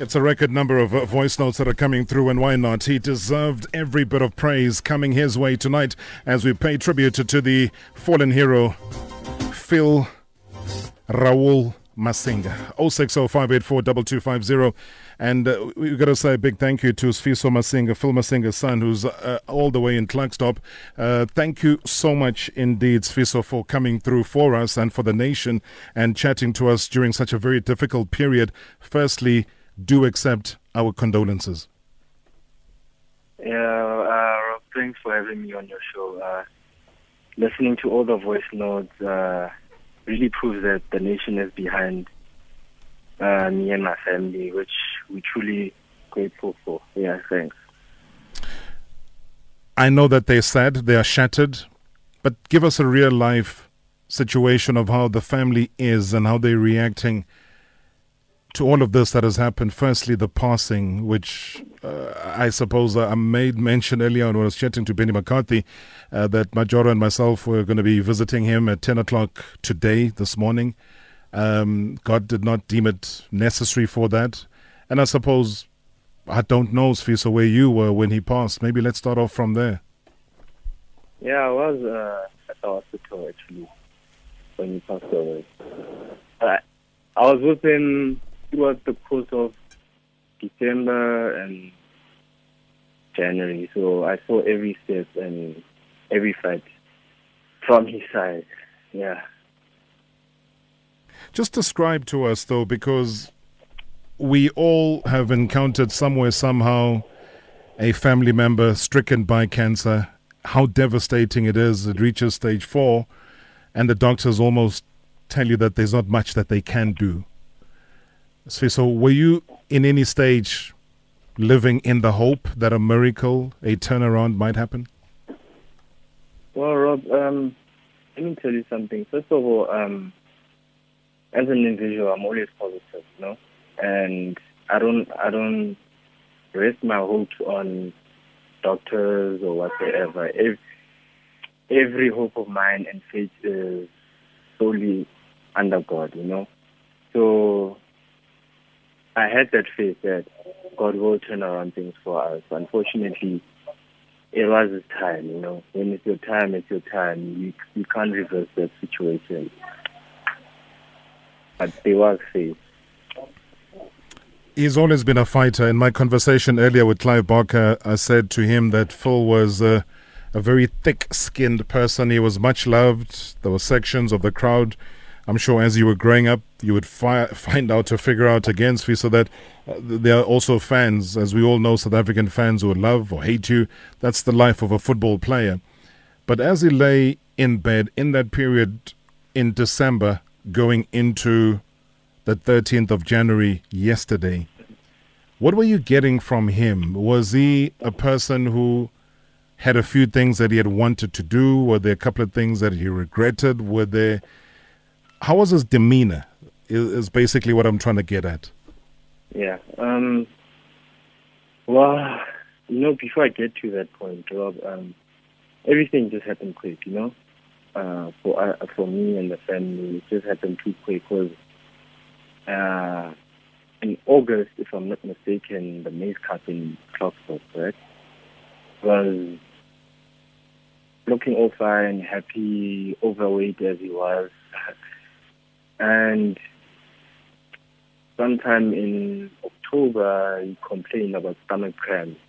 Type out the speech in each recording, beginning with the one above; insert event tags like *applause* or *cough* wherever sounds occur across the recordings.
It's a record number of uh, voice notes that are coming through, and why not? He deserved every bit of praise coming his way tonight as we pay tribute to the fallen hero, Phil Raoul Masinga. 0605842250. And uh, we've got to say a big thank you to Sifiso Masinga, Phil Masinga's son, who's uh, all the way in Klerksdorp. Uh, thank you so much indeed, Sifiso, for coming through for us and for the nation and chatting to us during such a very difficult period. Firstly, do accept our condolences. Yeah, uh, thanks for having me on your show. Uh, listening to all the voice notes uh, really proves that the nation is behind uh, me and my family, which we truly grateful for. Yeah, thanks. I know that they're sad, they are shattered, but give us a real life situation of how the family is and how they're reacting to all of this that has happened, firstly, the passing, which uh, I suppose I made mention earlier when I was chatting to Benni McCarthy uh, that Majora and myself were going to be visiting him at 10 o'clock today, this morning. Um, God did not deem it necessary for that. And I suppose, I don't know, Sifiso, where you were when he passed. Maybe let's start off from there. Yeah, I was uh, at the hospital actually when he passed away. I, I was with him throughout the course of December and January. So I saw every step and every fight from his side. Yeah. Just describe to us, though, because we all have encountered somewhere, somehow, a family member stricken by cancer, how devastating it is. It reaches stage four, and the doctors almost tell you that there's not much that they can do. So, were you in any stage living in the hope that a miracle, a turnaround might happen? Well, Rob, um, let me tell you something. First of all, um, as an individual, I'm always positive, you know, and I don't, I don't rest my hopes on doctors or whatever. Every, every hope of mine and faith is solely under God, you know. So I had that faith that God will turn around things for us. Unfortunately, it was his time, you know. When it's your time, it's your time. You, you can't reverse that situation. But there was faith. He's always been a fighter. In my conversation earlier with Clive Barker, I said to him that Phil was a very thick skinned person. He was much loved. There were sections of the crowd I'm sure as you were growing up, you would fi- find out to figure out against me so that uh, there are also fans, as we all know, South African fans who love or hate you. That's the life of a football player. But as he lay in bed in that period in December, going into the 13th of January yesterday, what were you getting from him? Was he a person who had a few things that he had wanted to do? Were there a couple of things that he regretted? Were there how was his demeanor? Is, is basically what I'm trying to get at. Yeah. Um, well, you know, before I get to that point, Rob, um, everything just happened quick. You know, uh, for uh, for me and the family, it just happened too quick. Because uh, in August, if I'm not mistaken, the Maize Cup in Klerksdorp, right, was looking all fine, happy, overweight as he was. And sometime in October, he complained about stomach cramps.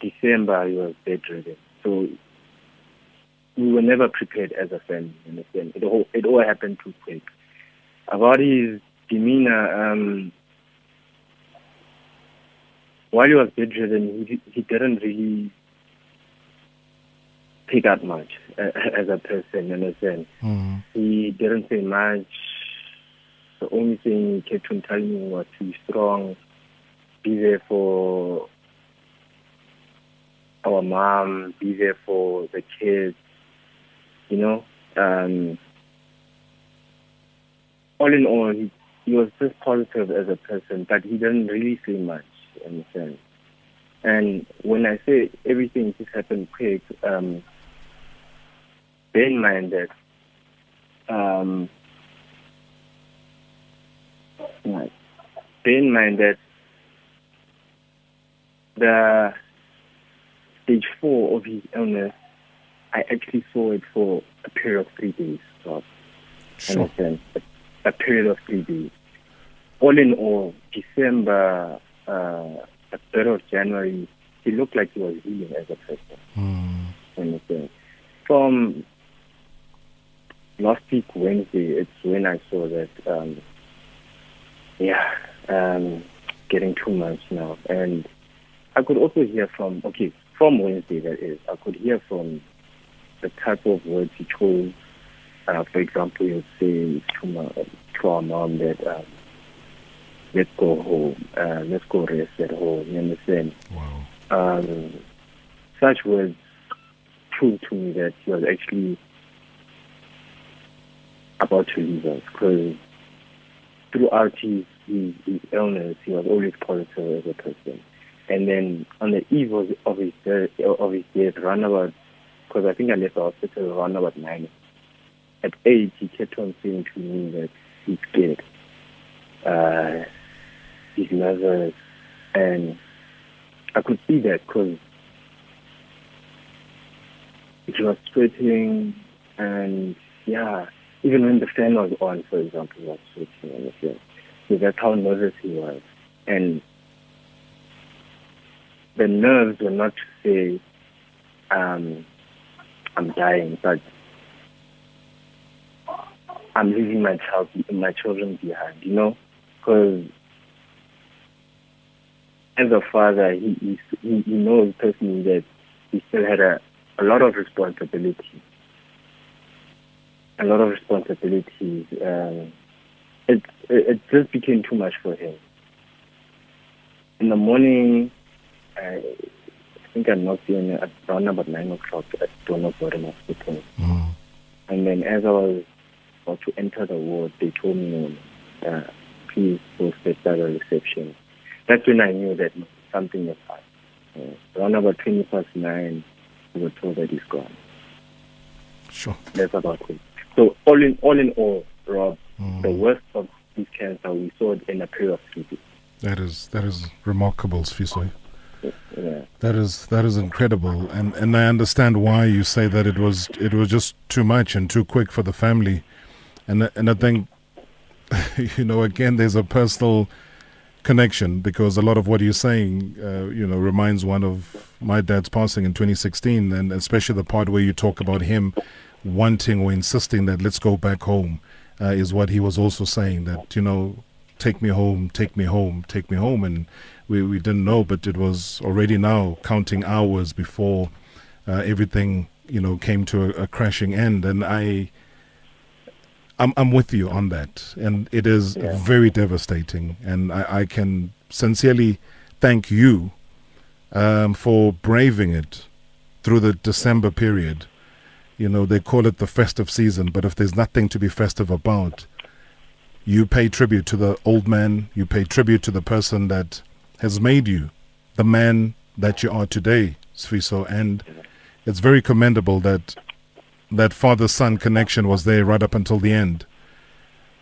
December, he was bedridden. So we were never prepared as a family. Understand? It all it all happened too quick. About his demeanor, um, while he was bedridden, he he didn't really pick up much uh, *laughs* as a person. Understand? Mm-hmm. He didn't say much the only thing he kept on telling me was to be strong, be there for our mom, be there for the kids, you know. Um, all in all, he, he was just positive as a person, but he didn't really say much, in a sense. And when I say everything just happened quick, um, bear in mind that um, Right. Bear in mind that the stage four of his illness, I actually saw it for a period of three days. So, Sure. understand? A, a period of three days. All in all, December, uh, a third of January, he looked like he was healing as a person. Mm. Understand? From last week Wednesday, it's when I saw that. Um, yeah, um, getting two months now, and I could also hear from okay from Wednesday that is I could hear from the type of words he chose. Uh, for example, he would say to, my, to our mom that um, let's go home, uh, let's go rest at home. You understand? Wow. um, such words proved to me that he was actually about to leave us because throughout his, his, his illness, he was always positive as a person. And then on the eve of, of his death, of his death, around about, because I think I left the hospital around about nine. At eight, he kept on saying to me that he's scared, uh, he's nervous, and I could see that because he was sweating and yeah, even when the fan was on, for example, was switching on the fan. So that's how nervous he was. And the nerves were not to say, um, I'm dying, but I'm leaving my child, my children behind, you know? Because as a father, he, he, he knows personally that he still had a, a lot of responsibility. A lot of responsibilities. Um, it, it, it just became too much for him. In the morning, I think I knocked in at around about 9 o'clock at Donogorem Hospital. Mm. And then as I was about to enter the ward, they told me, uh, please go sit at the reception. That's when I knew that something was up. Uh, around about 20 past 9, we were told that he's gone. Sure. That's about it. So all in all, in all Rob, Mm. the worst of this cancer, we saw it in a period of three days. That is that is remarkable, Sifiso. Yeah. That is that is incredible, and and I understand why you say that it was it was just too much and too quick for the family, and I- and I think, *laughs* you know, again, there's a personal connection because a lot of what you're saying, uh, you know, reminds one of my dad's passing in 2016, and especially the part where you talk about him wanting or insisting that let's go back home, uh, is what he was also saying that you know, take me home, take me home, take me home, and we we didn't know, but it was already now counting hours before uh, everything you know came to a, a crashing end, and I. I'm I'm with you on that, and it is Yeah. very devastating. And I, I can sincerely thank you um, for braving it through the December period. You know they call it the festive season, but if there's nothing to be festive about, you pay tribute to the old man. You pay tribute to the person that has made you the man that you are today, Sifiso, and it's very commendable that that father son connection was there right up until the end.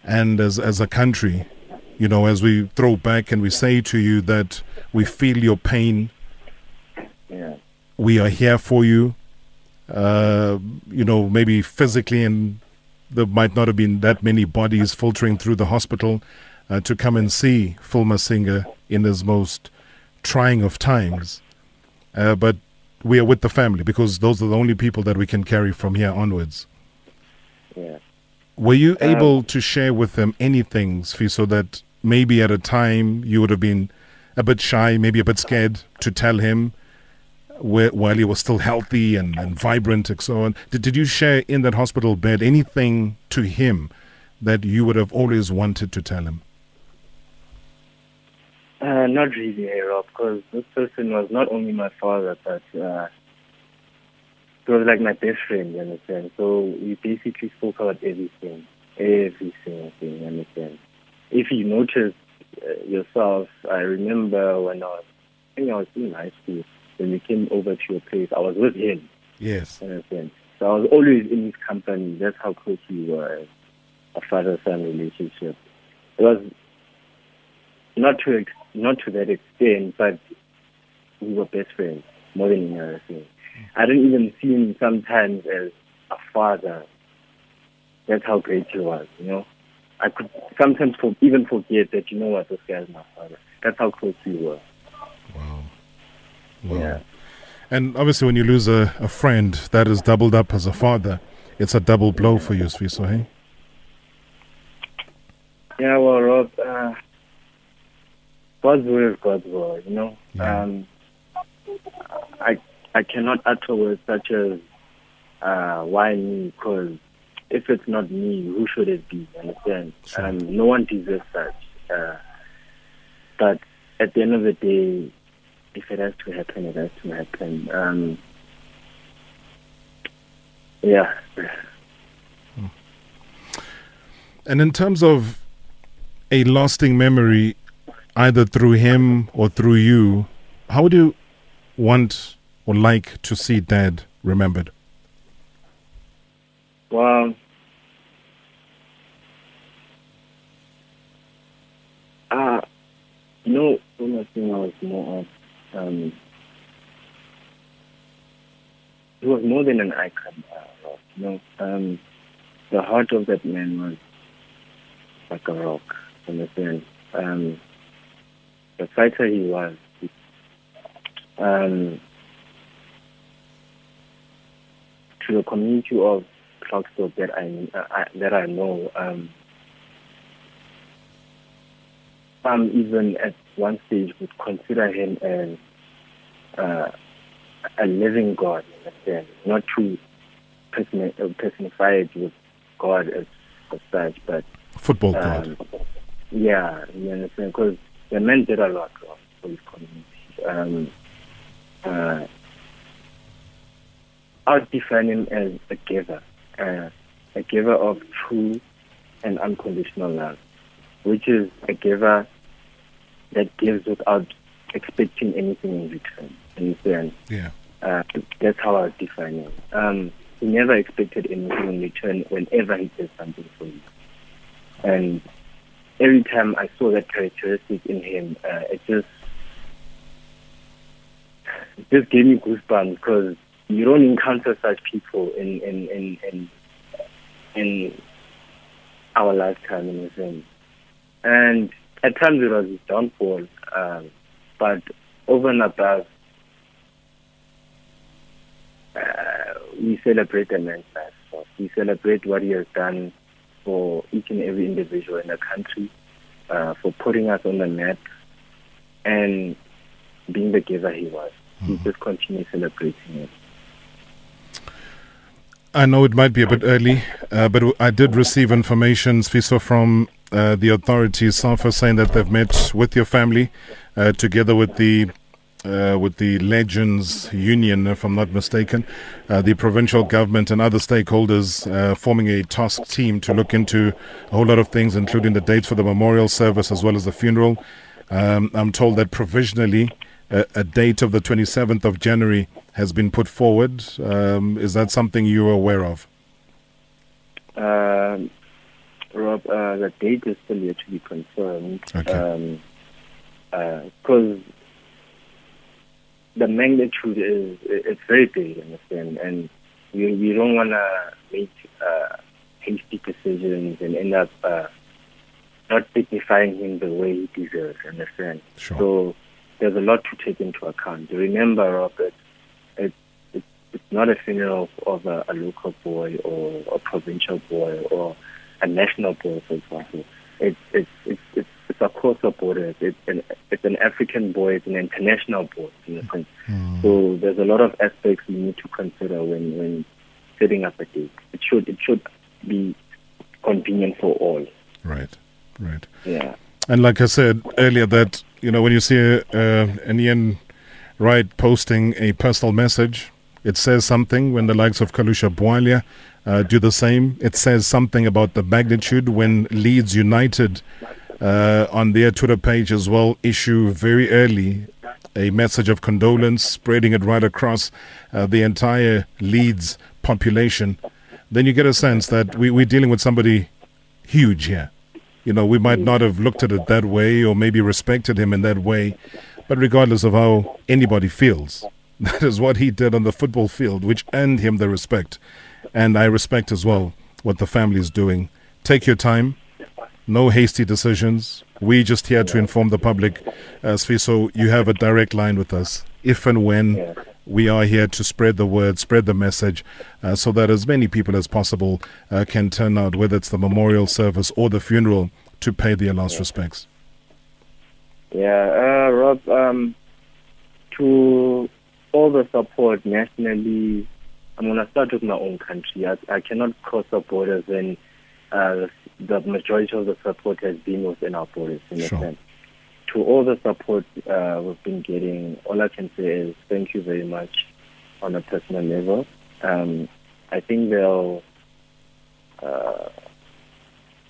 And as as a country, you know, as we throw back and we say to you that we feel your pain, Yeah. we are here for you. Uh, you know, maybe physically, and there might not have been that many bodies filtering through the hospital uh, to come and see Phil Masinga in his most trying of times. Uh, but we are with the family because those are the only people that we can carry from here onwards. Yeah. Were you Um, able to share with them anything, Sfi, so that maybe at a time you would have been a bit shy, maybe a bit scared to tell him while he was still healthy and, and vibrant and so on? Did, did you share in that hospital bed anything to him that you would have always wanted to tell him? Uh, not really, Rob, because this person was not only my father, but uh, he was like my best friend, you understand? So we basically spoke about everything, every single thing, you understand? If you notice uh, yourself, I remember when I was, I think I was in high school, when we came over to your place, I was with him, Yes. understand? So I was always in his company. That's how close we were, a father-son relationship. It was not to ex- not to that extent, but we were best friends more than any other. I didn't even see him sometimes as a father. That's how great he was, you know. I could sometimes for, even forget that you know what this guy is my father. That's how close we were. Wow. Yeah. And obviously, when you lose a, a friend that is doubled up as a father, it's a double blow for you, Sifiso, hey? Yeah, well, Rob, uh, God's will is God's will, you know. Yeah. Um, I I cannot utter words such as uh, why me, because if it's not me, who should it be? Understand? Sure. Um, no one deserves such. Uh, but at the end of the day, if it has to happen, it has to happen. Um, yeah. And in terms of a lasting memory, either through him or through you, how would you want or like to see dad remembered? Well, uh, you know, one thing I was more of, um, he was more than an icon, uh, you know. Um, the heart of that man was like a rock, in a sense. Um, the fighter he was, um, to the community of Clarksville that I, uh, I that I know, um, some even at one stage would consider him as uh, a living God, in a sense, not to person, uh, personify it with God as, as such, but Football god. um, yeah, you understand? Because the men did a lot for his community. Um, uh, I would define him as a giver, uh, a giver of true and unconditional love, which is a giver that gives without expecting anything in return. Understand? Yeah. Uh, that's how I define him. Um, he never expected anything in return whenever he did something for you. And every time I saw that characteristic in him, uh, it just it just gave me goosebumps because you don't encounter such people in in in in, in our lifetime in a sense. And at times it was his downfall, um, but over and above, uh, we celebrate the man's life. So we celebrate what he has done for each and every individual in the country, uh, for putting us on the map, and being the giver he was. We just continue celebrating it. I know it might be a bit early, uh, but I did receive information, Sifiso, from uh, the authorities, SAFA, saying that they've met with your family, uh, together with the uh, with the Legends Union, if I'm not mistaken, uh, the provincial government and other stakeholders uh, forming a task team to look into a whole lot of things, including the dates for the memorial service as well as the funeral. Um, I'm told that provisionally a, a date of the 27th of January has been put forward. Um, is that something you're aware of? Um, Rob, uh, the date is still yet to be confirmed. Okay. Um, because the magnitude is it's very big, understand, and we we don't want to make uh, hasty decisions and end up uh, not dignifying him the way he deserves, understand. Sure. So there's a lot to take into account. Remember, Robert, it, it, it's not a funeral of a, a local boy or a provincial boy or a national boy, for example. It's it's it's it's, it's across the border. It's an it's an African boy. It's an international boy. In a sense. Mm. So there's a lot of aspects we need to consider when when setting up a date. It should it should be convenient for all. Right, right. Yeah. And like I said earlier, that you know when you see uh, an Ian Wright posting a personal message, it says something. When the likes of Kalusha Bwalya uh, do the same, it says something about the magnitude. When Leeds United uh, on their Twitter page as well issue very early a message of condolence, spreading it right across uh, the entire Leeds population, then you get a sense that we, we're dealing with somebody huge here. You know, we might not have looked at it that way or maybe respected him in that way, But regardless of how anybody feels, *laughs* that is what he did on the football field, which earned him the respect. And I respect as well what the family is doing. Take your time, no hasty decisions. We just here to inform the public. As Uh, so you have a direct line with us if and when we are here to spread the word, spread the message, uh, so that as many people as possible uh, can turn out, whether it's the memorial service or the funeral, to pay their last yeah. respects. Yeah, uh, Rob, um, to all the support nationally, I'm going to start with my own country. I, I cannot cross the borders and uh, the majority of the support has been within our borders, in sure. a sense. To all the support uh, we've been getting, all I can say is thank you very much on a personal level. Um, I think they'll, uh,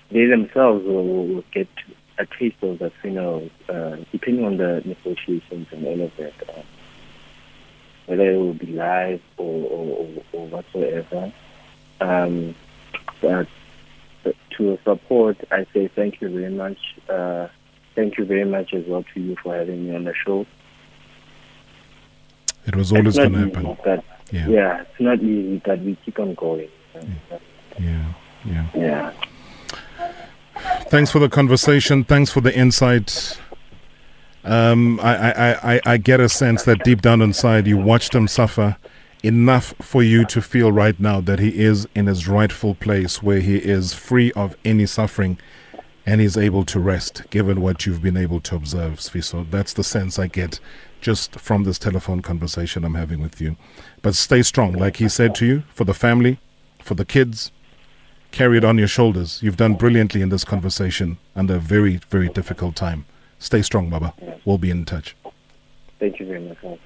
they themselves will, will, get a taste of the funeral, uh, depending on the negotiations and all of that. Um, whether it will be live or, or, or whatsoever. Um, but to support, I say thank you very much. Uh, thank you very much as well to you for having me on the show. It was always going to happen. But, yeah. yeah, it's not easy, but we keep on going. Yeah, yeah. Yeah. Thanks for the conversation. Thanks for the insight. Um, I, I, I, I get a sense that deep down inside you watched him suffer enough for you to feel right now that he is in his rightful place where he is free of any suffering and is able to rest, given what you've been able to observe, Sifiso. That's the sense I get just from this telephone conversation I'm having with you. But stay strong, like he said to you, for the family, for the kids. Carry it on your shoulders. You've done brilliantly in this conversation under a very, very difficult time. Stay strong, Baba. We'll be in touch. Thank you very much.